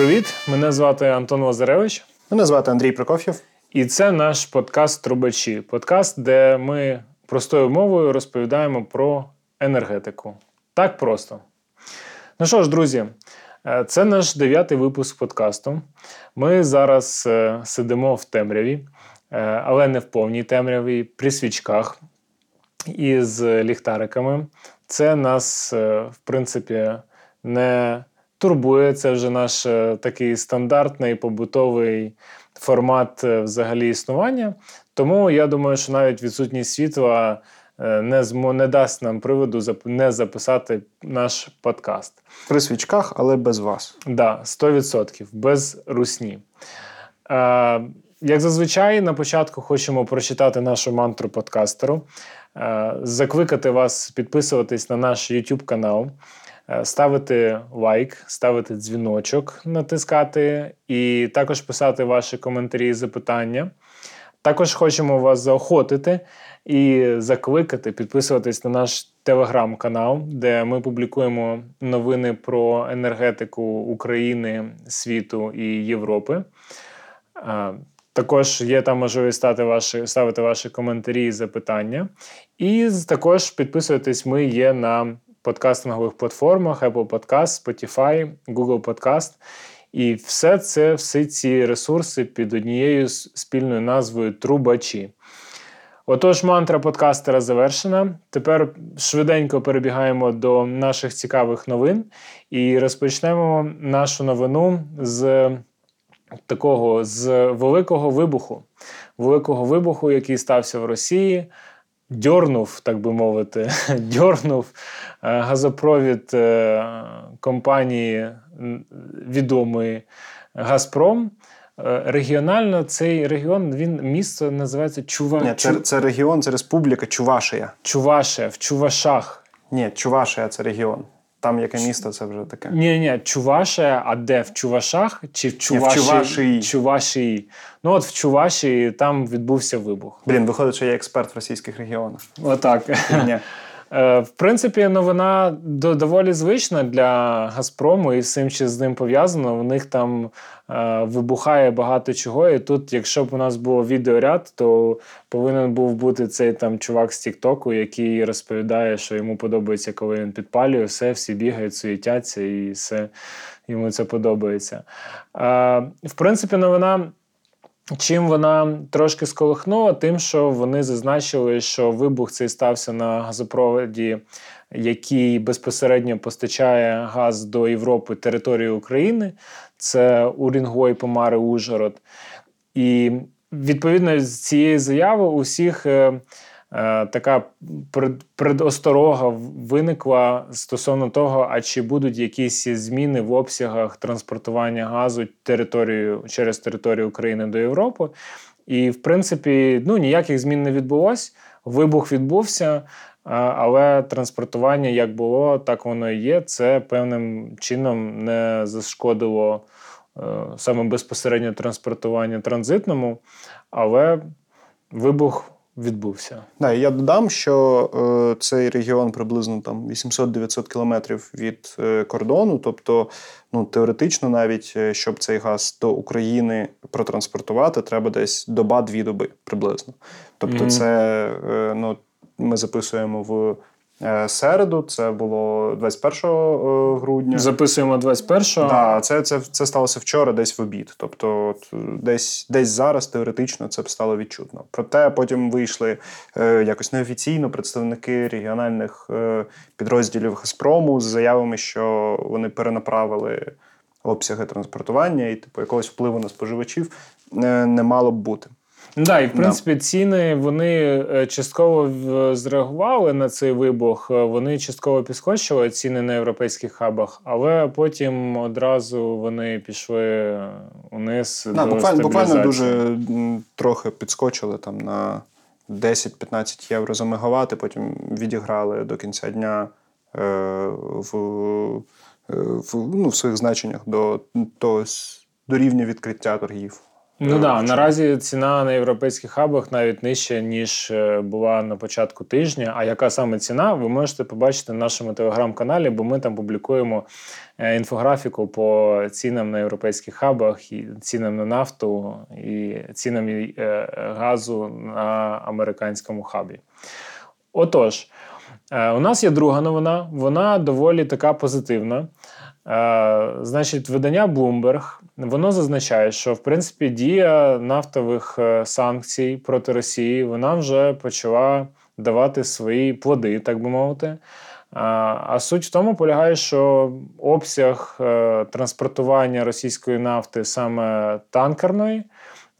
Привіт! Мене звати Антон Лазаревич, Мене звати Андрій Прокоф'єв. і це наш подкаст Трубачі. Подкаст, де ми простою мовою розповідаємо про енергетику. Так просто. Ну що ж, друзі, е, це наш дев'ятий випуск подкасту. Ми зараз е, сидимо в темряві, е, але не в повній темряві, при свічках і з ліхтариками. Це нас, в принципі, не турбує. Це вже наш е, такий стандартний побутовий формат е, взагалі існування. Тому я думаю, що навіть відсутність світла е, не змо не дасть нам приводу зап- не записати наш подкаст. При свічках, але без вас. Да, 100%, без русні. Е, як зазвичай, на початку хочемо прочитати нашу мантру подкастеру, е, закликати вас підписуватись на наш YouTube канал, ставити лайк, ставити дзвіночок, натискати і також писати ваші коментарі і запитання. Також хочемо вас заохотити і закликати підписуватись на наш телеграм-канал, де ми публікуємо новини про енергетику України, світу і Європи. Також є там можливість стати ваші, ставити ваші коментарі і запитання. І також підписуйтесь, ми є на подкастингових платформах Apple Podcast, Spotify, Google Podcast. І все це, всі ці ресурси під однією спільною назвою Трубачі. Отож, мантра подкастера завершена. Тепер швиденько перебігаємо до наших цікавих новин і розпочнемо нашу новину з такого з великого вибуху. Великого вибуху, який стався в Росії. Дьорнув, так би мовити, дьорнув е, газопровід е, компанії відомої Газпром. Е, Регіонально цей регіон, він місто називається Чува... Ні, це, це регіон, це республіка Чувашія. Чуваше, в Чувашах. Ні, Чувашія це регіон. Там яке місто, це вже таке. Ні, ні, Чуваше, а де? В Чувашах чи в Чуваші... Чувашії. Чувашії? Ну от в Чувашії там відбувся вибух. Блін, виходить, що я експерт в російських регіонах. Отак. Ні. Е, В принципі, новина доволі звична для Газпрому і всім, що з ним пов'язано. У них там е, вибухає багато чого. І тут, якщо б у нас було відеоряд, то повинен був бути цей там чувак з Тіктоку, який розповідає, що йому подобається, коли він підпалює все, всі бігають, суетяться, і все йому це подобається. Е, В принципі, новина. Чим вона трошки сколихнула, тим, що вони зазначили, що вибух цей стався на газопроводі, який безпосередньо постачає газ до Європи території України. Це Урінгой, Помари, Ужгород. І відповідно з цієї заяви у всіх е, е, така предосторога виникла стосовно того, а чи будуть якісь зміни в обсягах транспортування газу територію через територію України до Європи. І, в принципі, ну, ніяких змін не відбулось. Вибух відбувся, але транспортування як було, так воно і є. Це певним чином не зашкодило е, саме безпосередньо транспортування транзитному, але вибух відбувся. Да, я додам, що е, цей регіон приблизно там 800-900 кілометрів від е, кордону. Тобто, ну теоретично, навіть е, щоб цей газ до України протранспортувати, треба десь доба-дві доби приблизно. Тобто, Мгм. це е, ну, ми записуємо в середу. Це було 21 грудня. Записуємо 21-го. Да, це, це, це сталося вчора, десь в обід. Тобто, от, е, десь, десь зараз теоретично це б стало відчутно. Проте потім вийшли е, якось неофіційно представники регіональних е, підрозділів Газпрому з заявами, що вони перенаправили обсяги транспортування і типу якогось впливу на споживачів е, не мало б бути. Да, і в принципі ціни вони е, частково зреагували на цей вибух. е, Вони частково підскочили ціни на європейських хабах, але потім одразу вони пішли униз. Да, до буквально, буквально дуже трохи підскочили там на 10-15 євро за мегаватт, і потім відіграли до кінця дня е, в, е, в, ну, в своїх значеннях до, до, до рівня відкриття торгів. Ну Е, да, наразі ціна на європейських хабах навіть нижча, ніж е, була на початку тижня. А яка саме ціна, ви можете побачити на нашому телеграм-каналі, бо ми там публікуємо е, інфографіку по цінам на європейських хабах, і цінам на нафту і цінам е, газу на американському хабі. Отож, у нас є друга новина, вона доволі така позитивна. Е, Значить, видання Bloomberg воно зазначає, що в принципі дія нафтових е, санкцій проти Росії вона вже почала давати свої плоди, так би мовити. А а суть в тому полягає, що обсяг е, транспортування російської нафти саме танкерної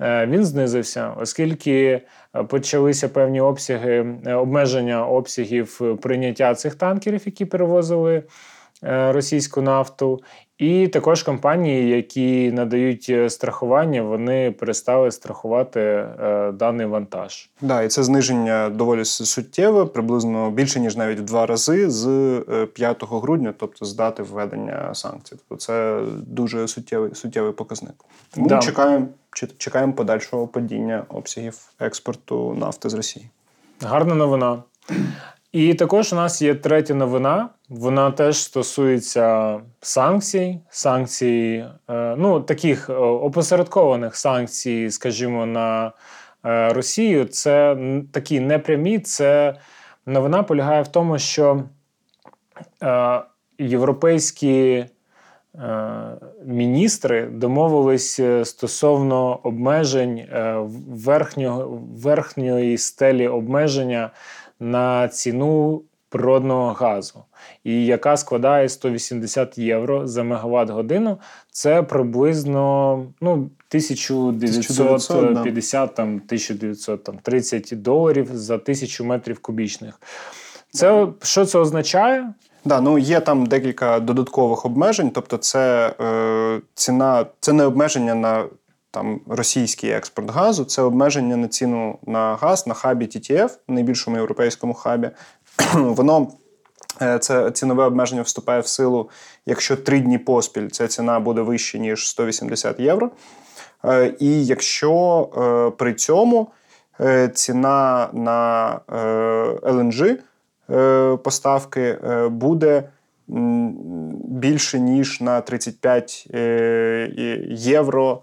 е, він знизився, оскільки е, почалися певні обсяги е, обмеження обсягів е, прийняття цих танкерів, які перевозили е, російську нафту. І також компанії, які надають е, страхування, вони перестали страхувати е, даний вантаж. Да, і це зниження доволі суттєве, приблизно більше ніж навіть в два рази з е, 5 грудня, тобто з дати введення санкцій. Тобто це дуже суттєвий суттєвий показник. Тому Да. чекаємо, чекаємо подальшого падіння обсягів експорту нафти з Росії. Гарна новина. І також у нас є третя новина. Вона теж стосується санкцій, санкцій, е, ну таких е, опосередкованих санкцій, скажімо, на е, Росію. Це такі непрямі. Це новина полягає в тому, що європейські міністри домовились стосовно обмежень верхнього, верхньої стелі обмеження на ціну природного газу, і яка складає 180 євро за мегаватт годину. Це приблизно ну, 1950 там, 1930 доларів за тисячу метрів кубічних. Це що це означає? Да, ну є там декілька додаткових обмежень, тобто це е, ціна, це не обмеження на там російський експорт газу, це обмеження на ціну на газ на хабі TTF, найбільшому європейському хабі. Воно е, це цінове обмеження вступає в силу, якщо три дні поспіль ця ціна буде вища ніж 180 євро. Е, І якщо е, при цьому ціна на LNG поставки буде більше ніж на 35 е, євро.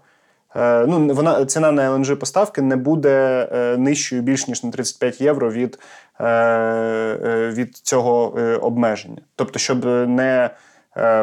Е, Ну, вона ціна на LNG поставки не буде е, нижчою більш ніж на 35 євро від, е, від цього обмеження. Тобто, щоб не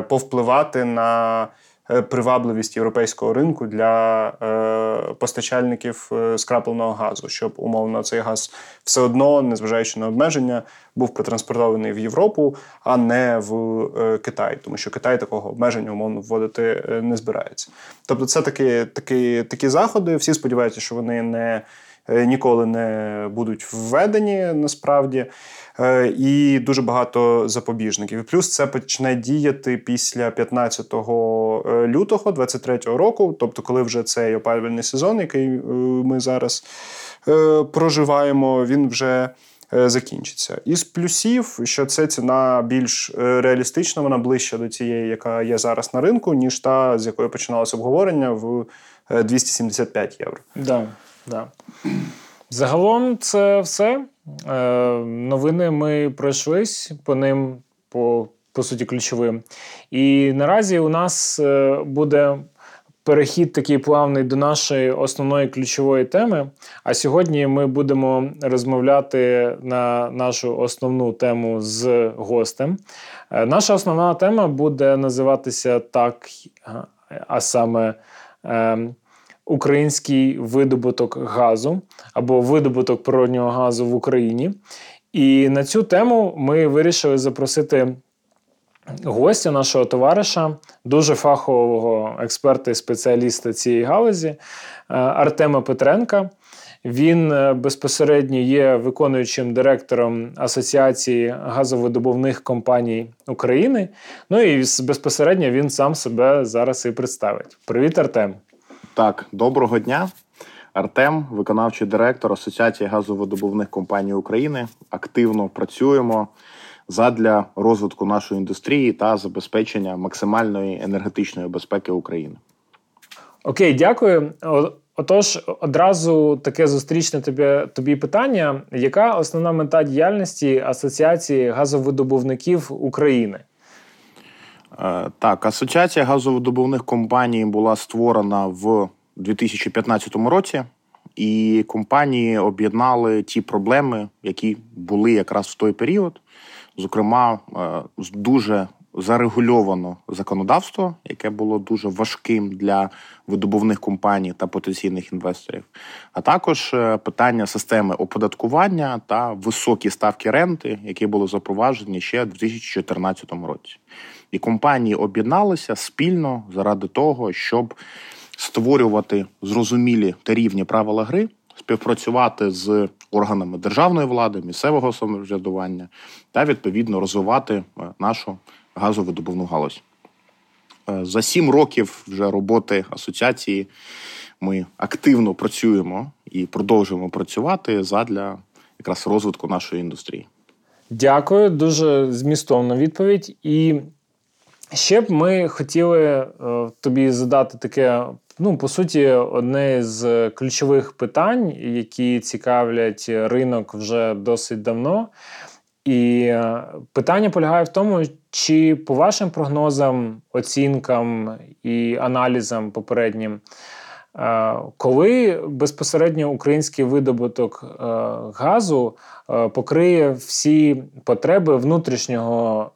повпливати на привабливість європейського ринку для е, постачальників е, скрапленого газу, щоб умовно цей газ все одно, незважаючи на обмеження, був протранспортований в Європу, а не в е, Китай, тому що Китай такого обмеження умовно вводити е, не збирається. Тобто, це такі, такі, такі заходи. Всі сподіваються, що вони не. Е, Ніколи не будуть введені насправді, Е, і дуже багато запобіжників. Плюс це почне діяти після 15 лютого 23 року, тобто, коли вже цей опалювальний сезон, який е, ми зараз е, проживаємо, він вже е, закінчиться. Із плюсів, що це ціна більш е, реалістична, вона ближча до цієї, яка є зараз на ринку, ніж та, з якої починалося обговорення в е, 275 євро. Да, да. Загалом це все. Е, новини ми пройшлись по ним, по, по суті, ключовим. І наразі у нас е, буде перехід такий плавний до нашої основної ключової теми. А сьогодні ми будемо розмовляти на нашу основну тему з гостем. Е, наша основна тема буде називатися так, а саме. Український видобуток газу або видобуток природнього газу в Україні. І на цю тему ми вирішили запросити гостя, нашого товариша, дуже фахового експерта і спеціаліста цієї галузі е, Артема Петренка. Він е, безпосередньо є виконуючим директором Асоціації газовидобувних компаній України. Ну і безпосередньо він сам себе зараз і представить. Привіт, Артем. Так, доброго дня. Артем, виконавчий директор Асоціації газовидобувних компаній України. Активно працюємо задля розвитку нашої індустрії та забезпечення максимальної енергетичної безпеки України. Окей, дякую. Отож, одразу таке зустрічне тобі тобі питання: яка основна мета діяльності Асоціації газовидобувників України? Е, так, Асоціація газовидобувних компаній була створена в 2015 році, і компанії об'єднали ті проблеми, які були якраз в той період. Зокрема, е, дуже зарегульовано законодавство, яке було дуже важким для видобувних компаній та потенційних інвесторів, а також е, питання системи оподаткування та високі ставки ренти, які були запроваджені ще в 2014 році. І компанії об'єдналися спільно заради того, щоб створювати зрозумілі та рівні правила гри, співпрацювати з органами державної влади, місцевого самоврядування та відповідно розвивати е, нашу газовидобувну галузь. Е, за сім років вже роботи асоціації ми активно працюємо і продовжуємо працювати задля якраз розвитку нашої індустрії. Дякую, дуже змістовна відповідь. І ще б ми хотіли е, тобі задати таке, ну, по суті, одне з ключових питань, які цікавлять ринок вже досить давно. І е, питання полягає в тому, чи по вашим прогнозам, оцінкам і аналізам попереднім, е, коли безпосередньо український видобуток е, газу покриє всі потреби внутрішнього,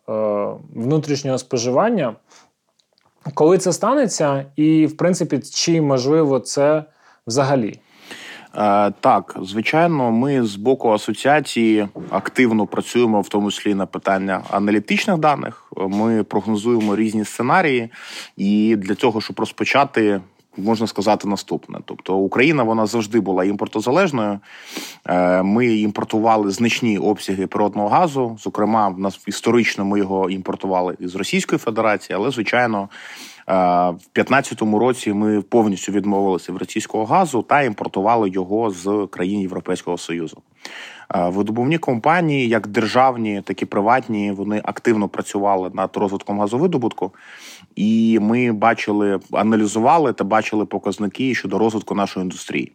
внутрішнього споживання, коли це станеться, і в принципі, чи можливо це взагалі? Е, так, звичайно, ми з боку асоціації активно працюємо, в тому числі на питання аналітичних даних. Ми прогнозуємо різні сценарії, і для того, щоб розпочати. Можна сказати наступне, тобто Україна вона завжди була імпортозалежною. Е, ми імпортували значні обсяги природного газу. Зокрема, в нас історично ми його імпортували із Російської Федерації, але звичайно в 2015 році ми повністю відмовилися від російського газу та імпортували його з країн Європейського Союзу. Видобувні компанії, як державні, так і приватні, вони активно працювали над розвитком газовидобутку, і ми бачили, аналізували та бачили показники щодо розвитку нашої індустрії.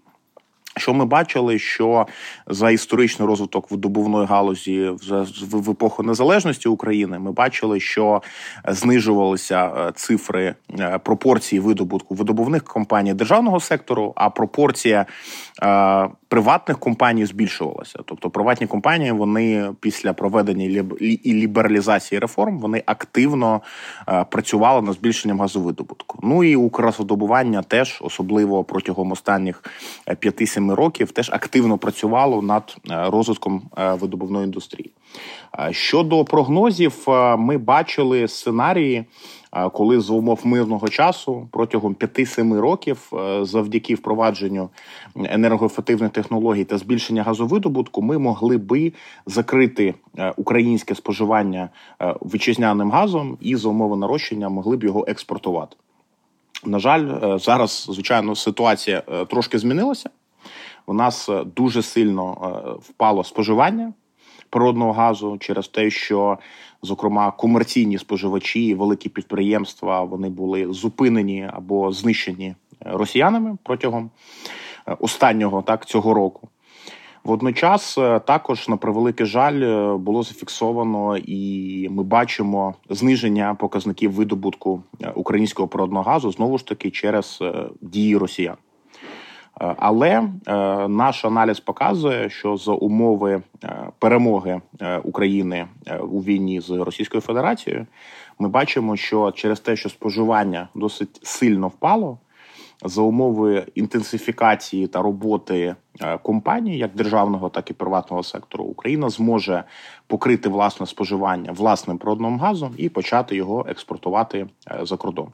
Що ми бачили, що за історичний розвиток видобувної галузі в епоху незалежності України ми бачили, що знижувалися е, цифри е, пропорції видобутку видобувних компаній державного сектору, а пропорція е, приватних компаній збільшувалася. Тобто приватні компанії вони після проведення і лібералізації реформ вони активно працювали над збільшенням газовидобутку. Ну і Укргазвидобування теж особливо протягом останніх 5-7 7 років теж активно працювало над е, розвитком е, видобувної індустрії. Е, щодо прогнозів, ми бачили сценарії. Коли за умов мирного часу протягом 5-7 років, завдяки впровадженню енергоефективних технологій та збільшення газовидобутку, ми могли би закрити українське споживання вітчизняним газом і за умови нарощення могли б його експортувати. На жаль, зараз звичайно ситуація трошки змінилася у нас е, дуже сильно е, впало споживання природного газу через те, що зокрема комерційні споживачі, великі підприємства вони були зупинені або знищені е, росіянами протягом останнього так цього року. Водночас також на превеликий жаль було зафіксовано, і ми бачимо зниження показників видобутку українського природного газу знову ж таки через дії росіян. Е, але е, наш аналіз показує, що за умови е, перемоги України у війні з Російською Федерацією ми бачимо, що через те, що споживання досить сильно впало, за умови інтенсифікації та роботи компаній, як державного, так і приватного сектору, Україна зможе покрити власне споживання власним природним газом і почати його експортувати за кордон.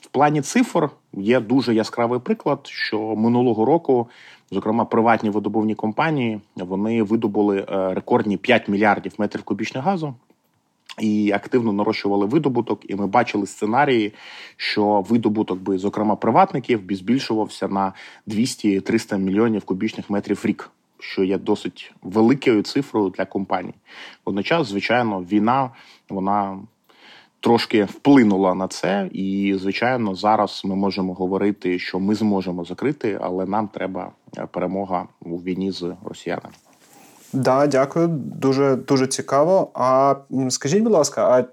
В плані цифр є дуже яскравий приклад, що минулого року, зокрема, приватні видобувні компанії вони видобули е, рекордні 5 мільярдів метрів кубічних газу. І активно нарощували видобуток, і ми бачили сценарії, що видобуток би, зокрема, приватників, би збільшувався на 200-300 мільйонів кубічних метрів рік, що є досить великою цифрою для компаній. Водночас, звичайно, війна вона трошки вплинула на це, і звичайно, зараз ми можемо говорити, що ми зможемо закрити, але нам треба перемога у війні з росіянами. Да, дякую, дуже дуже цікаво. А скажіть, будь ласка, а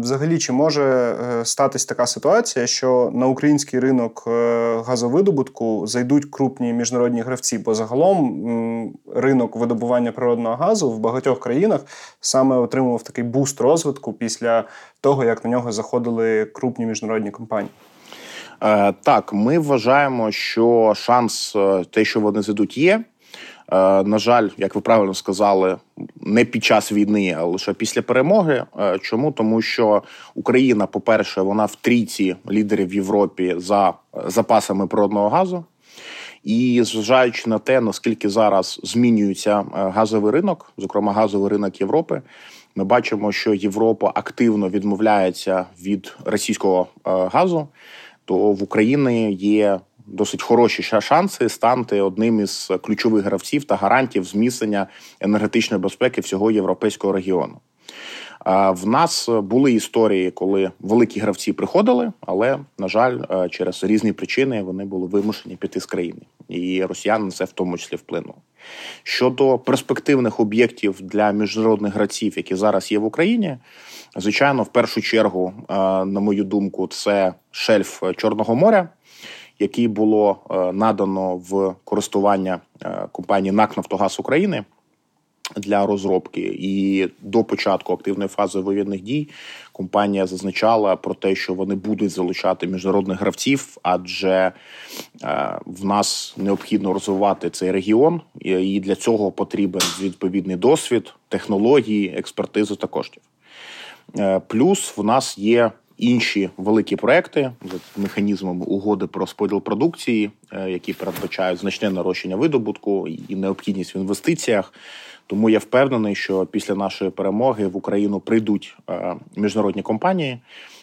взагалі чи може е, статись така ситуація, що на український ринок е, газовидобутку зайдуть крупні міжнародні гравці? Бо загалом ринок видобування природного газу в багатьох країнах саме отримував такий буст розвитку після того, як на нього заходили крупні міжнародні компанії? Е, так, ми вважаємо, що шанс те, що вони зайдуть, є. Е, на жаль, як ви правильно сказали, не під час війни, а лише після перемоги. Е, чому тому, що Україна, по-перше, вона в трійці лідерів в Європі за запасами природного газу, і зважаючи на те, наскільки зараз змінюється е, газовий ринок, зокрема газовий ринок Європи. Ми бачимо, що Європа активно відмовляється від російського газу, то в Україні є досить хороші шанси стати одним із ключових гравців та гарантів зміцнення енергетичної безпеки всього європейського регіону. В нас були історії, коли великі гравці приходили, але на жаль, через різні причини вони були вимушені піти з країни, і росіяни це в тому числі вплинули. Щодо перспективних об'єктів для міжнародних гравців, які зараз є в Україні, звичайно, в першу чергу, на мою думку, це шельф Чорного моря який було е, надано в користування е, компанії НАК Нафтогаз України для розробки. І до початку активної фази воєнних дій компанія зазначала про те, що вони будуть залучати міжнародних гравців, адже е, в нас необхідно розвивати цей регіон, і для цього потрібен відповідний досвід, технології, експертизу та коштів. Плюс в нас є інші великі проекти з механізмом угоди про розподіл продукції, е, які передбачають значне нарощення видобутку і необхідність в інвестиціях. Тому я впевнений, що після нашої перемоги в Україну прийдуть е, міжнародні компанії.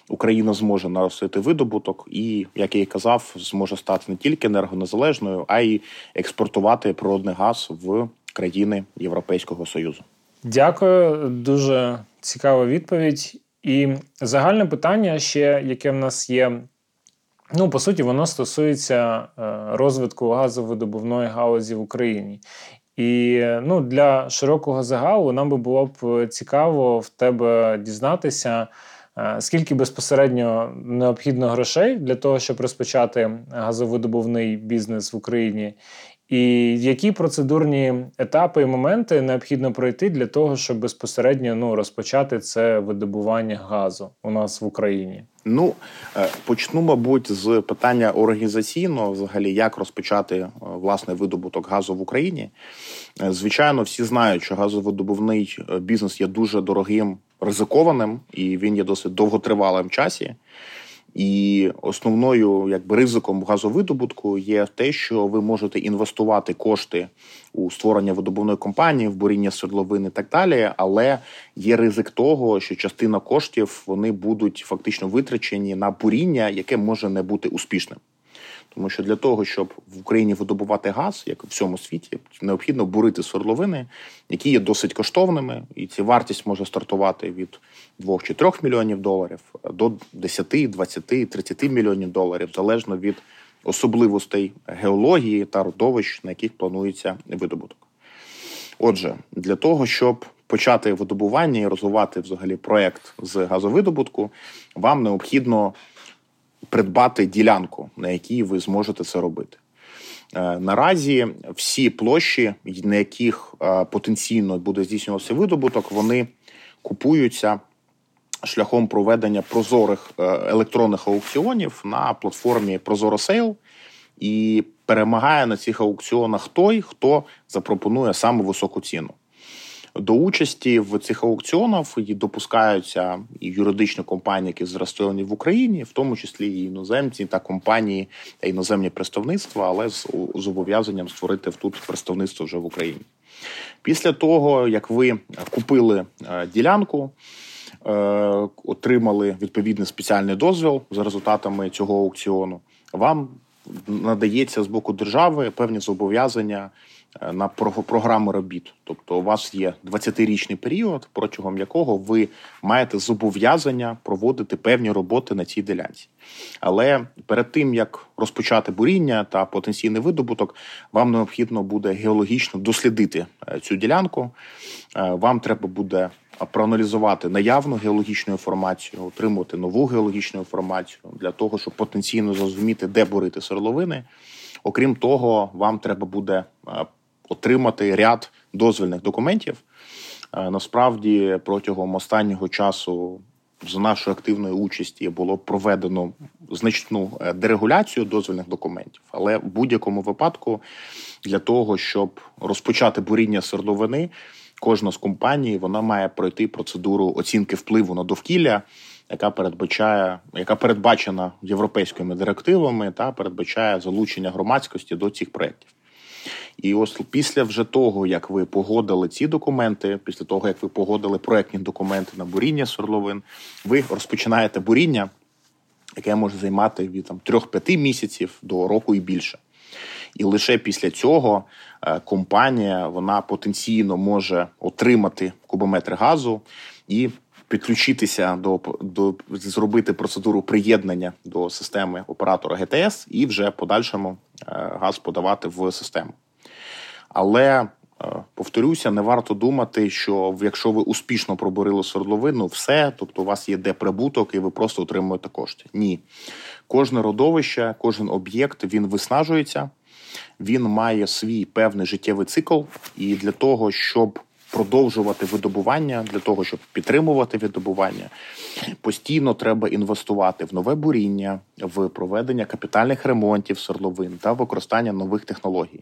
Україна зможе наростити видобуток, і як я і казав, зможе стати не тільки енергонезалежною, а й експортувати природний газ в країни Європейського союзу. Дякую, дуже цікава відповідь. І загальне питання, ще яке в нас є, ну, по суті, воно стосується е, розвитку газовидобувної галузі в Україні. І ну, для широкого загалу нам би було б цікаво в тебе дізнатися, е, скільки безпосередньо необхідно грошей для того, щоб розпочати газовидобувний бізнес в Україні. І які процедурні етапи і моменти необхідно пройти для того, щоб безпосередньо ну розпочати це видобування газу у нас в Україні? Ну е, почну, мабуть, з питання організаційного, взагалі, як розпочати е, власне видобуток газу в Україні. Е, звичайно, всі знають, що газовидобувний бізнес є дуже дорогим ризикованим, і він є досить довготривалим в часі. І основною якби ризиком газовидобутку є те, що ви можете інвестувати кошти у створення видобувної компанії, в буріння свердловини і так далі. Але є ризик того, що частина коштів вони будуть фактично витрачені на буріння, яке може не бути успішним. Тому що для того, щоб в Україні видобувати газ, як в всьому світі, необхідно бурити свердловини, які є досить коштовними, і ці вартість може стартувати від 2 чи 3 мільйонів доларів до 10, 20, 30 мільйонів доларів, залежно від особливостей геології та родовищ, на яких планується видобуток. Отже, для того, щоб почати видобування і розвивати взагалі проект з газовидобутку, вам необхідно придбати ділянку, на якій ви зможете це робити. Е, наразі всі площі, на яких е, потенційно буде здійснюватися видобуток, вони купуються шляхом проведення прозорих е, електронних аукціонів на платформі ProZoroSale. і перемагає на цих аукціонах той, хто запропонує саме високу ціну. До участі в цих аукціонах допускаються і юридичні компанії, які зареєстровані в Україні, в тому числі і іноземці та компанії та іноземні представництва, але з зобов'язанням створити тут представництво вже в Україні. Після того як ви купили е, ділянку. Е, отримали відповідний спеціальний дозвіл за результатами цього аукціону. Вам надається з боку держави певні зобов'язання на програми робіт. Тобто, у вас є 20-річний період, протягом якого ви маєте зобов'язання проводити певні роботи на цій ділянці. Але перед тим як розпочати буріння та потенційний видобуток, вам необхідно буде геологічно дослідити е, цю ділянку. Е, вам треба буде проаналізувати наявну геологічну інформацію, отримувати нову геологічну інформацію для того, щоб потенційно зрозуміти, де бурити серловини. Окрім того, вам треба буде е, отримати ряд дозвільних документів. Е, насправді, протягом останнього часу, за нашої активної участі, було проведено значну е, дерегуляцію дозвільних документів, але в будь-якому випадку для того, щоб розпочати буріння свердловини, кожна з компаній вона має пройти процедуру оцінки впливу на довкілля яка передбачає, яка передбачена європейськими директивами та передбачає залучення громадськості до цих проєктів. І ось після вже того, як ви погодили ці документи, після того як ви погодили проектні документи на буріння свердловин, ви розпочинаєте буріння, яке може займати від там 3-5 місяців до року і більше. І лише після цього е, компанія вона потенційно може отримати кубометри газу і підключитися до до зробити процедуру приєднання до системи оператора ГТС і вже подальшому е, газ подавати в систему. Але е, повторюся, не варто думати, що якщо ви успішно пробурили свердловину, все, тобто у вас є де прибуток, і ви просто отримуєте кошти. Ні, кожне родовище, кожен об'єкт він виснажується, він має свій певний життєвий цикл, і для того, щоб продовжувати видобування для того, щоб підтримувати видобування. Постійно треба інвестувати в нове буріння, в проведення капітальних ремонтів свердловин та використання нових технологій.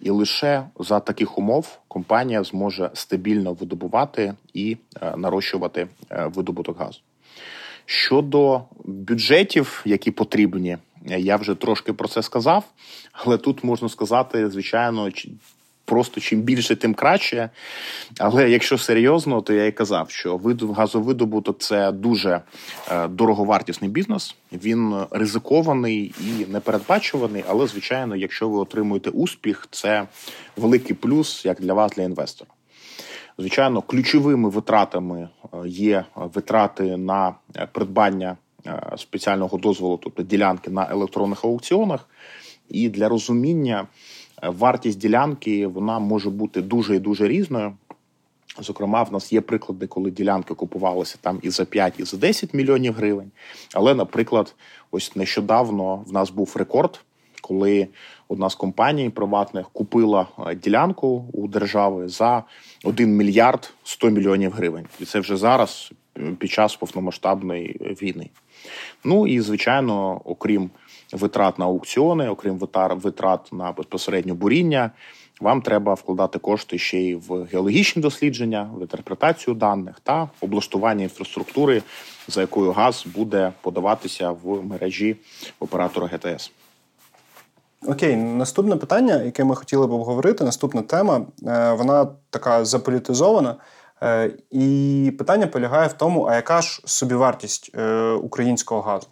І лише за таких умов компанія зможе стабільно видобувати і е, нарощувати е, видобуток газу. Щодо бюджетів, які потрібні, я вже трошки про це сказав, але тут можна сказати, звичайно, просто чим більше, тим краще. Але якщо серйозно, то я і казав, що газовидобуток це дуже е, дороговартісний бізнес. Він ризикований і непередбачуваний. Але, звичайно, якщо ви отримуєте успіх, це великий плюс як для вас, для інвестора. Звичайно, ключовими витратами е, є витрати на е, придбання спеціального дозволу, тобто ділянки на електронних аукціонах. І для розуміння вартість ділянки вона може бути дуже і дуже різною. Зокрема, в нас є приклади, коли ділянки купувалися там і за 5, і за 10 мільйонів гривень. Але, наприклад, ось нещодавно в нас був рекорд, коли одна з компаній приватних купила е, ділянку у держави за 1 мільярд 100 мільйонів гривень, і це вже зараз е, під час повномасштабної війни. Ну і звичайно, окрім витрат на аукціони, окрім витрат на безпосередньо буріння. Вам треба вкладати кошти ще й в геологічні дослідження, в інтерпретацію даних та облаштування інфраструктури, за якою газ буде подаватися в мережі оператора ГТС. Окей, наступне питання, яке ми хотіли б обговорити, наступна тема, е, вона така заполітизована. Е, і питання полягає в тому, а яка ж собівартість е, українського газу?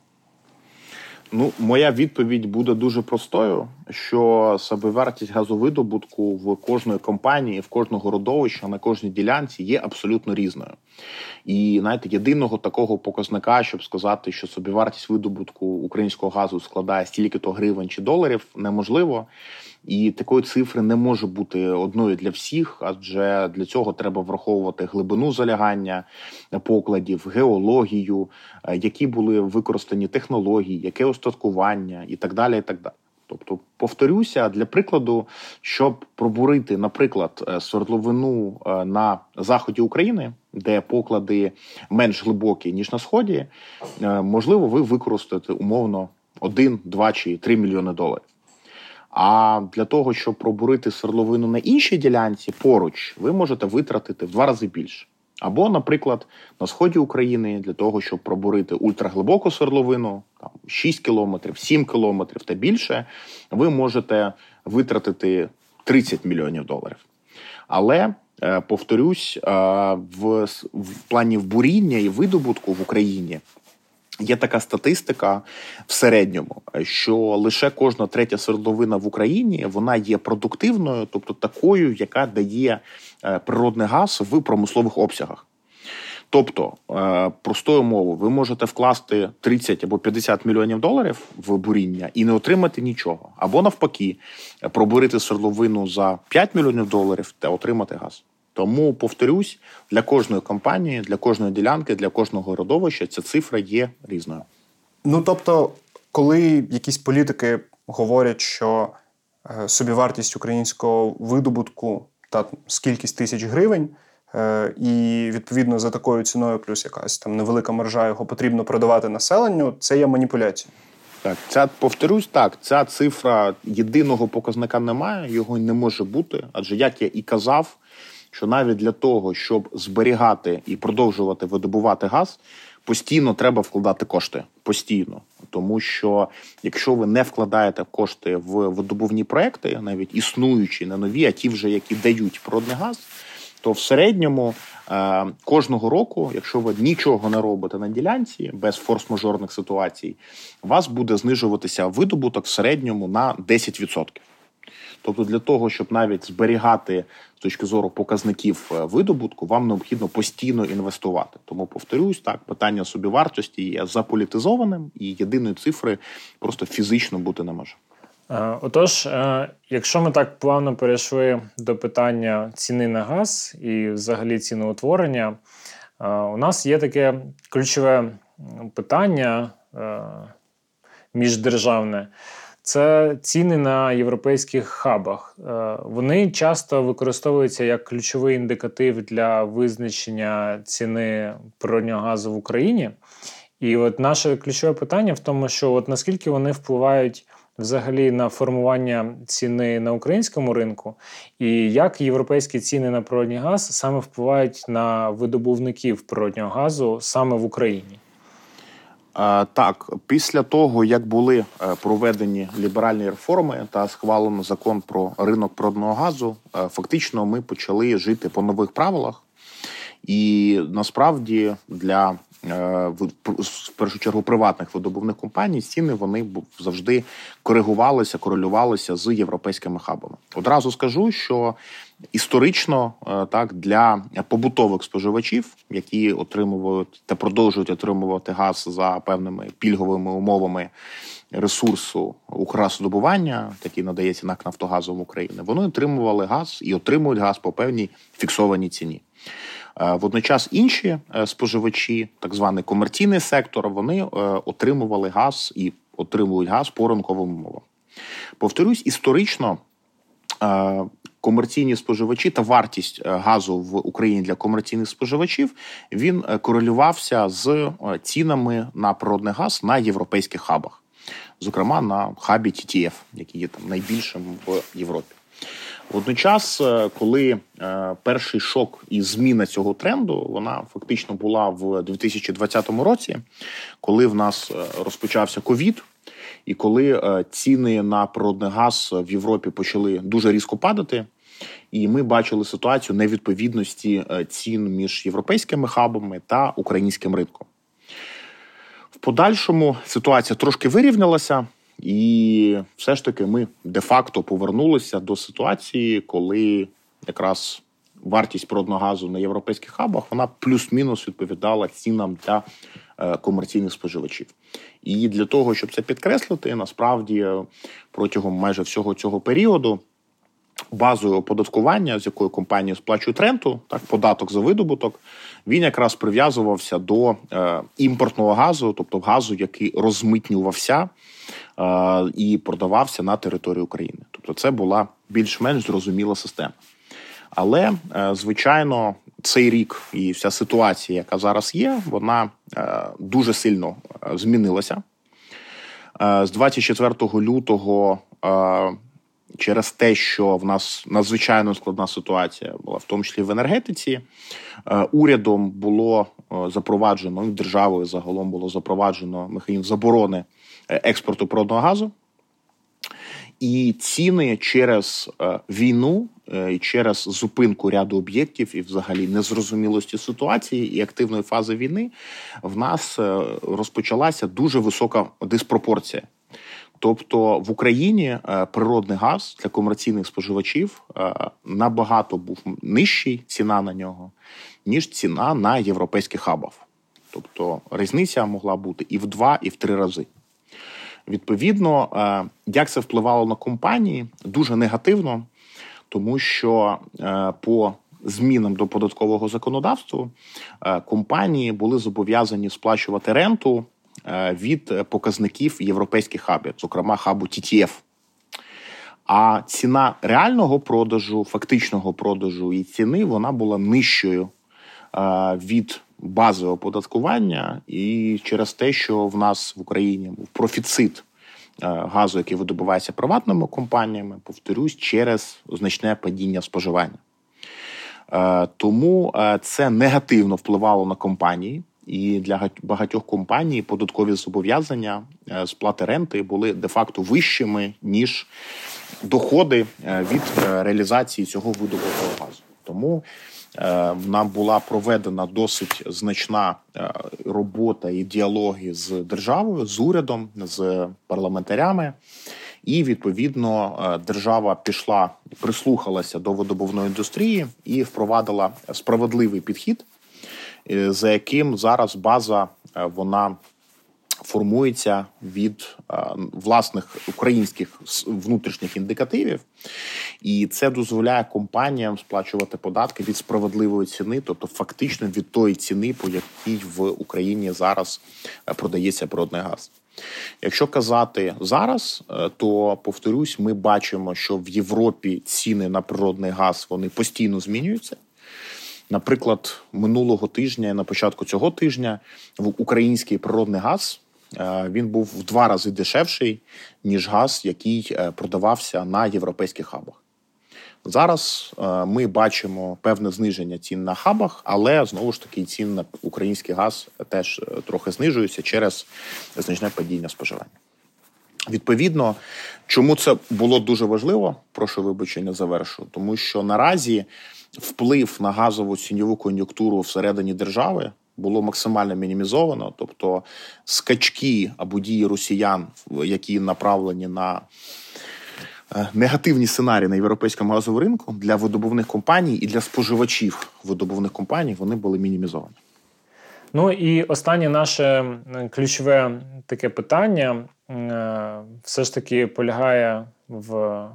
Ну, моя відповідь буде дуже простою: що собівартість газовидобутку в кожної компанії, в кожного родовища на кожній ділянці є абсолютно різною. І знаєте, єдиного такого показника, щоб сказати, що собівартість видобутку українського газу складає стільки-то гривень чи доларів, неможливо. І такої цифри не може бути одною для всіх, адже для цього треба враховувати глибину залягання покладів, геологію, е, які були використані технології, яке остаткування і так далі. і так далі. Тобто, повторюся, для прикладу, щоб пробурити, наприклад, е, свердловину е, на заході України, де поклади менш глибокі ніж на сході, можливо, ви використаєте умовно 1, 2 чи 3 мільйони доларів. А для того, щоб пробурити свердловину на іншій ділянці поруч, ви можете витратити в два рази більше. Або, наприклад, на сході України для того, щоб пробурити ультраглибоку свердловину, там 6 кілометрів, 7 кілометрів та більше, ви можете витратити 30 мільйонів доларів. Але е, повторюсь, е, в, в плані вбуріння і видобутку в Україні Є така статистика в середньому, що лише кожна третя свердловина в Україні вона є продуктивною, тобто такою, яка дає е, природний газ в промислових обсягах. Тобто, е, простою мовою, ви можете вкласти 30 або 50 мільйонів доларів в буріння і не отримати нічого, або навпаки, пробурити свердловину за 5 мільйонів доларів та отримати газ. Тому повторюсь, для кожної компанії, для кожної ділянки, для кожного родовища ця цифра є різною. Ну тобто, коли якісь політики говорять, що е, собівартість українського видобутку та скількись тисяч гривень, і відповідно за такою ціною, плюс якась там невелика маржа його потрібно продавати населенню, це є маніпуляція. Так, ця повторюсь, так, ця цифра єдиного показника немає, його не може бути. Адже як я і казав, що навіть для того, щоб зберігати і продовжувати видобувати газ, постійно треба вкладати кошти. Постійно. Тому що якщо ви не вкладаєте кошти в видобувні проекти, навіть існуючі, не нові, а ті вже які дають природний газ, то в середньому е, кожного року, якщо ви нічого не робите на ділянці без форс-мажорних ситуацій, у вас буде знижуватися видобуток в середньому на 10%. Тобто, для того, щоб навіть зберігати з точки зору показників е, видобутку, вам необхідно постійно інвестувати. Тому повторюсь, так питання собівартості є заполітизованим, і єдиної цифри просто фізично бути не може. Е, Отож, е, якщо ми так плавно перейшли до питання ціни на газ і взагалі ціноутворення, е, у нас є таке ключове питання міждержавне. Це ціни на європейських хабах. Вони часто використовуються як ключовий індикатив для визначення ціни природнього газу в Україні. І от наше ключове питання в тому, що от наскільки вони впливають взагалі на формування ціни на українському ринку, і як європейські ціни на природній газ саме впливають на видобувників природнього газу саме в Україні? Так, після того, як були е, проведені ліберальні реформи та схвалено закон про ринок природного газу, е, фактично ми почали жити по нових правилах. І насправді для в в першу чергу приватних видобувних компаній ціни вони завжди коригувалися, корелювалися з європейськими хабами. Одразу скажу, що історично е, так для побутових споживачів, які отримують та продовжують отримувати газ за певними пільговими умовами ресурсу Укргазвидобування, який надається НАК Нафтогазом України, вони отримували газ і отримують газ по певній фіксованій ціні. Е, Водночас інші е, споживачі, так званий комерційний сектор, вони е, отримували газ і отримують газ по ринковим умовам. Повторюсь, історично комерційні споживачі та вартість газу в Україні для комерційних споживачів він корелювався з цінами на природний газ на європейських хабах, зокрема на хабі TTF, який є там найбільшим в Європі. Водночас, е, коли е, перший шок і зміна цього тренду, вона фактично була в 2020 році, коли в нас е, розпочався ковід, і коли ціни на природний газ в Європі почали дуже різко падати, і ми бачили ситуацію невідповідності цін між європейськими хабами та українським ринком. В подальшому ситуація трошки вирівнялася, і все ж таки ми де-факто повернулися до ситуації, коли якраз вартість природного газу на європейських хабах вона плюс-мінус відповідала цінам для е, комерційних споживачів. І для того, щоб це підкреслити, насправді е, протягом майже всього цього періоду базою оподаткування, з якою компанія сплачує ренту, так податок за видобуток, він якраз прив'язувався до е, імпортного газу, тобто газу, який розмитнювався і продавався на території України. Тобто, це була більш-менш зрозуміла система. Але, е, звичайно, цей рік і вся ситуація, яка зараз є, вона е, дуже сильно е, змінилася. Е, З 24 лютого е, через те, що в нас надзвичайно складна ситуація була, в тому числі в енергетиці, е, урядом було е, запроваджено і державою загалом було запроваджено механізм заборони е, експорту природного газу. І ціни через е, війну е, і через зупинку ряду об'єктів і, взагалі, незрозумілості ситуації і активної фази війни в нас е, розпочалася дуже висока диспропорція. Тобто в Україні природний газ для комерційних споживачів набагато був нижчий ціна на нього, ніж ціна на європейських хабах. Тобто різниця могла бути і в два, і в три рази. Відповідно, е, як це впливало на компанії, дуже негативно, тому що е, по змінам до податкового законодавства е, компанії були зобов'язані сплачувати ренту від показників європейських хабів, зокрема хабу TTF. А ціна реального продажу, фактичного продажу і ціни вона була нижчою від бази оподаткування, і через те, що в нас в Україні був профіцит е, газу, який видобувається приватними компаніями, повторюсь, через значне падіння споживання. Е, тому е, це негативно впливало на компанії, і для багатьох компаній податкові зобов'язання сплати ренти були де-факто вищими ніж доходи від реалізації цього видобутого газу. Тому нам була проведена досить значна е, робота і діалоги з державою, з урядом, з парламентарями. І відповідно е, держава пішла прислухалася до видобувної індустрії і впровадила справедливий підхід, за яким зараз база вона формується від власних українських внутрішніх індикативів, і це дозволяє компаніям сплачувати податки від справедливої ціни, тобто фактично від тої ціни, по якій в Україні зараз е, продається природний газ. Якщо казати зараз, е, то повторюсь, ми бачимо, що в Європі ціни на природний газ вони постійно змінюються. Наприклад, минулого тижня, на початку цього тижня, в український природний газ Е, він був в два рази дешевший, ніж газ, який е, продавався на європейських хабах. Зараз е, ми бачимо певне зниження цін на хабах, але знову ж таки цін на український газ теж трохи знижуються через значне падіння споживання. Відповідно, чому це було дуже важливо, прошу вибачення, завершу, тому що наразі вплив на газову ціньову кон'юнктуру всередині держави було максимально мінімізовано, тобто скачки або дії росіян, які направлені на е, негативні сценарії на європейському газовому ринку для видобувних компаній і для споживачів видобувних компаній, вони були мінімізовані. Ну і останнє наше ключове таке питання е, все ж таки полягає в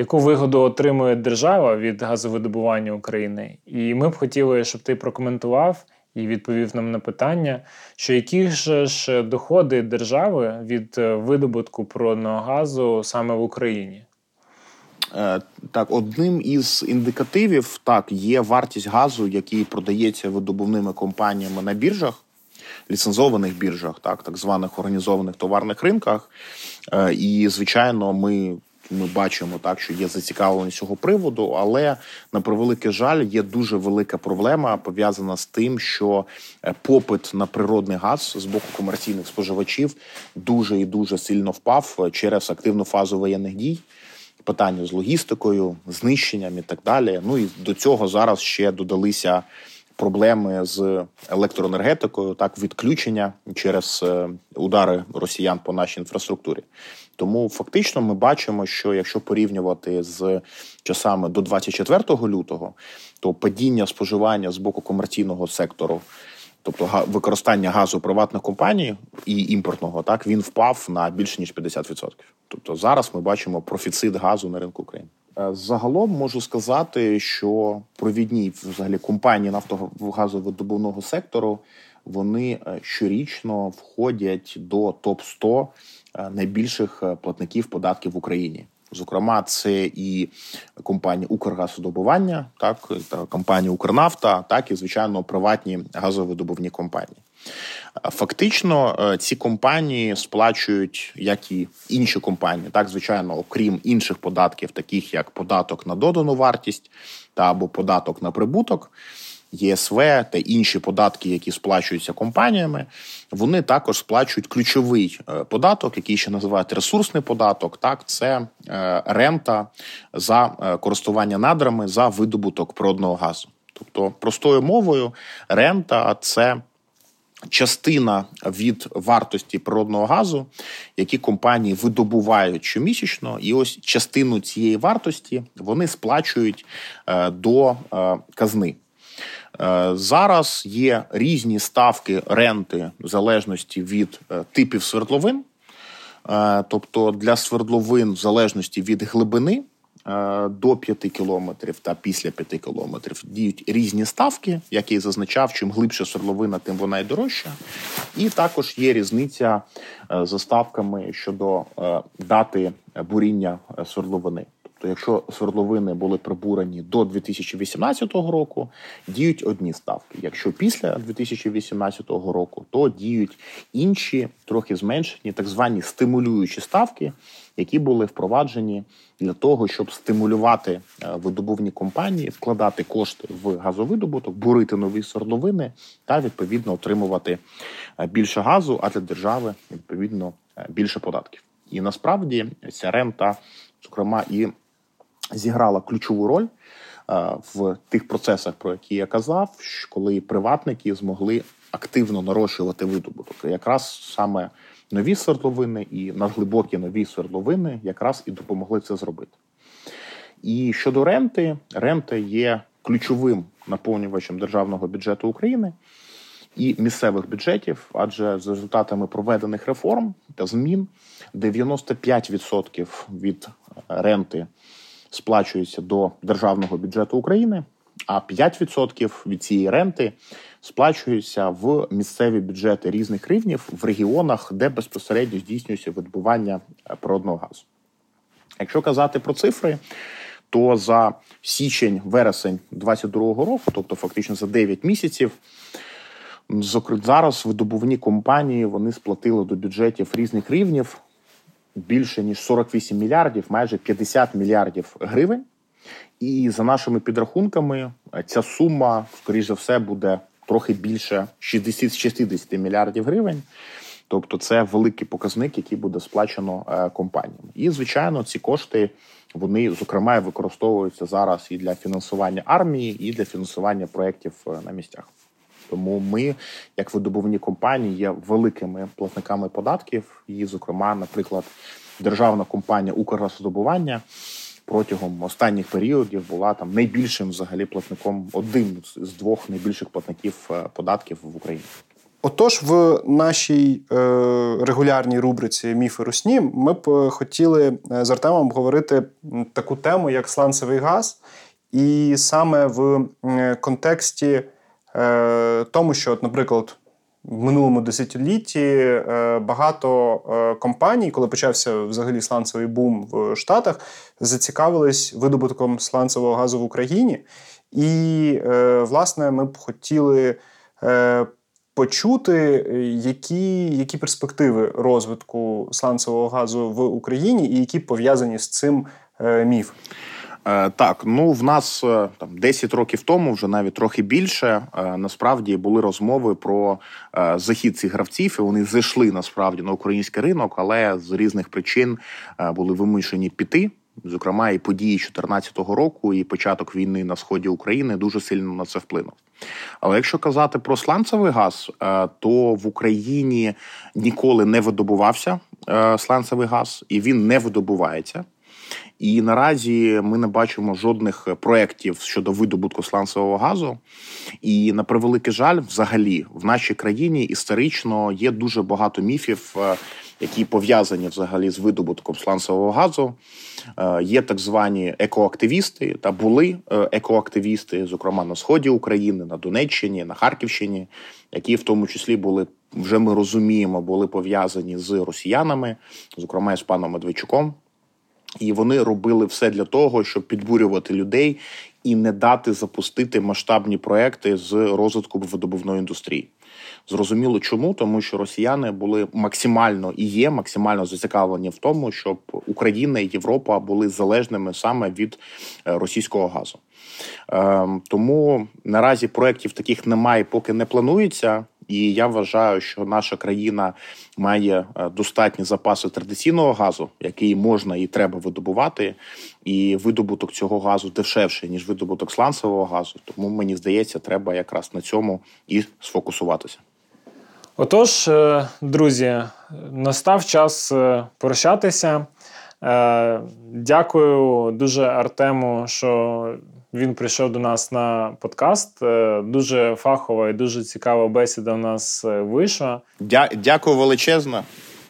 яку вигоду отримує держава від газовидобування України. І ми б хотіли, щоб ти прокоментував, і відповів нам на питання, що які ж доходи держави від е, видобутку природного газу саме в Україні? Е, так, одним із індикативів так є вартість газу, який продається видобувними компаніями на біржах, ліцензованих біржах, так так званих організованих товарних ринках. Е, і звичайно, ми ми бачимо так, що є зацікавленість цього приводу, але на превеликий жаль є дуже велика проблема пов'язана з тим, що е, попит на природний газ з боку комерційних споживачів дуже і дуже сильно впав е, через активну фазу воєнних дій. Питання з логістикою, знищенням і так далі. Ну і до цього зараз ще додалися проблеми з електроенергетикою, так відключення через е, удари росіян по нашій інфраструктурі. Тому фактично ми бачимо, що якщо порівнювати з часами до 24 лютого, то падіння споживання з боку комерційного сектору. Тобто використання газу приватних компаній і імпортного, так він впав на більше ніж 50%. Тобто зараз ми бачимо профіцит газу на ринку України. Е, загалом можу сказати, що провідні взагалі компанії нафтогазовидобувного сектору вони е, щорічно входять до топ 100 е, найбільших платників податків в Україні. Зокрема, це і компанія Укргазвидобування, так та компанія Укрнафта, так і звичайно приватні газовидобувні компанії. Фактично, е, ці компанії сплачують, як і інші компанії, так звичайно, окрім інших податків, таких як податок на додану вартість та або податок на прибуток. ЄСВ та інші податки, які сплачуються компаніями, вони також сплачують ключовий е, податок, який ще називають ресурсний податок. Так, це е, рента за е, користування надрами за видобуток природного газу. Тобто, простою мовою, рента це частина від вартості природного газу, які компанії видобувають щомісячно, і ось частину цієї вартості вони сплачують е, до е, казни. Е, Зараз є різні ставки ренти в залежності від е, типів свердловин. Е, Тобто для свердловин, в залежності від глибини до 5 кілометрів та після 5 кілометрів діють різні ставки, як я і зазначав, чим глибше свердловина, тим вона й дорожча. І також є різниця за ставками щодо дати буріння свердловини. Тобто, якщо свердловини були прибурені до 2018 року, діють одні ставки. Якщо після 2018 року, то діють інші, трохи зменшені, так звані стимулюючі ставки, які були впроваджені для того, щоб стимулювати е, видобувні компанії, вкладати кошти в газовидобуток, бурити нові свердловини та відповідно отримувати е, більше газу, а для держави відповідно е, більше податків. І насправді ця рента, зокрема, і зіграла ключову роль е, в тих процесах, про які я казав, коли приватники змогли активно нарощувати видобуток. Якраз саме нові свердловини і надглибокі нові свердловини якраз і допомогли це зробити. І щодо ренти, рента є ключовим наповнювачем державного бюджету України і місцевих бюджетів, адже за результатами проведених реформ та змін 95% від ренти сплачується до державного бюджету України, а 5% від цієї ренти сплачується в місцеві бюджети різних рівнів в регіонах, де безпосередньо здійснюється видобування е, природного газу. Якщо казати про цифри, то за січень-вересень 2022 року, тобто фактично за 9 місяців, зараз видобувні компанії вони сплатили до бюджетів різних рівнів більше ніж 48 мільярдів, майже 50 мільярдів гривень. І за нашими підрахунками, ця сума, скоріш все, буде трохи більше 60-60 мільярдів гривень. Тобто, це великий показник, який буде сплачено е, компаніям. І звичайно, ці кошти вони зокрема використовуються зараз і для фінансування армії, і для фінансування проєктів е, на місцях. Тому ми, як видобувні компанії, є великими платниками податків. І, зокрема, наприклад, державна компанія Укргазвидобування протягом останніх періодів була там найбільшим взагалі платником, одним з двох найбільших платників е, податків в Україні. Отож, в нашій е, регулярній рубриці Міфи Русні ми б е, хотіли е, з Артемом обговорити таку тему, як сланцевий газ, і саме в контексті тому, що, от, наприклад, в минулому десятилітті е, багато е, компаній, коли почався взагалі сланцевий бум в Штатах, зацікавились видобутком сланцевого газу в Україні. І, е, власне, ми б хотіли е, почути, які, які перспективи розвитку сланцевого газу в Україні і які пов'язані з цим е, міфи. Е, Так, ну в нас е, там 10 років тому, вже навіть трохи більше, е, насправді були розмови про е, захід цих гравців. і Вони зайшли насправді на український ринок, але з різних причин е, були вимушені піти. Зокрема, і події 2014 року, і початок війни на сході України дуже сильно на це вплинув. Але якщо казати про сланцевий газ, е, то в Україні ніколи не видобувався е, сланцевий газ, і він не видобувається. І наразі ми не бачимо жодних проєктів щодо видобутку сланцевого газу. І на превеликий жаль, взагалі, в нашій країні історично є дуже багато міфів, е, які пов'язані взагалі з видобутком сланцевого газу. Е, Є так звані екоактивісти, та були е, екоактивісти, зокрема на сході України, на Донеччині, на Харківщині, які в тому числі були вже ми розуміємо, були пов'язані з росіянами, зокрема і з паном Медведчуком. І вони робили все для того, щоб підбурювати людей і не дати запустити масштабні проекти з розвитку видобувної індустрії. Зрозуміло, чому тому, що росіяни були максимально і є максимально зацікавлені в тому, щоб Україна і Європа були залежними саме від е, російського газу. Ем, Тому наразі проєктів таких немає, поки не планується. І я вважаю, що наша країна має е, достатні запаси традиційного газу, який можна і треба видобувати. І видобуток цього газу дешевший, ніж видобуток сланцевого газу. Тому мені здається, треба якраз на цьому і сфокусуватися. Отож, е, друзі, настав час е, прощатися. Е, Дякую дуже Артему, що він прийшов до нас на подкаст. Е, Дуже фахова і дуже цікава бесіда у нас е, вийшла. Дя- дякую величезно.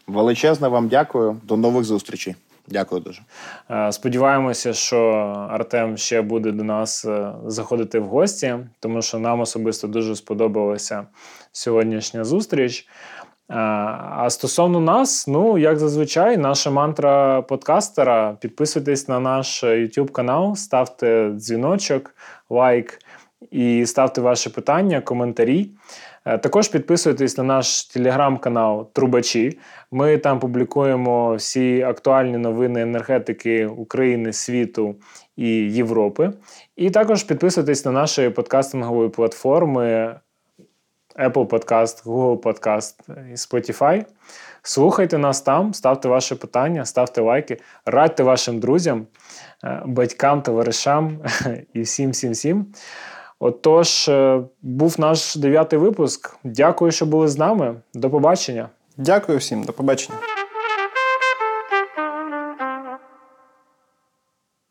Величезно вам дякую. До нових зустрічей. Дякую дуже. Е, Сподіваємося, що Артем ще буде до нас заходити в гості, тому що нам особисто дуже сподобалася сьогоднішня зустріч. Е, А стосовно нас, ну як зазвичай, наша мантра подкастера. Підписуйтесь на наш YouTube канал, ставте дзвіночок, лайк і ставте ваші питання, коментарі. Е, Також підписуйтесь на наш телеграм-канал Трубачі. Ми там публікуємо всі актуальні новини енергетики України, світу і Європи. І також підписуйтесь на наші подкастингові платформи Apple Podcast, Google Podcast і Spotify. Слухайте нас там, ставте ваші питання, ставте лайки, радьте вашим друзям, е, батькам, товаришам і всім, всім, всім. Отож, е, був наш дев'ятий випуск. Дякую, що були з нами. До побачення. Дякую всім, до побачення.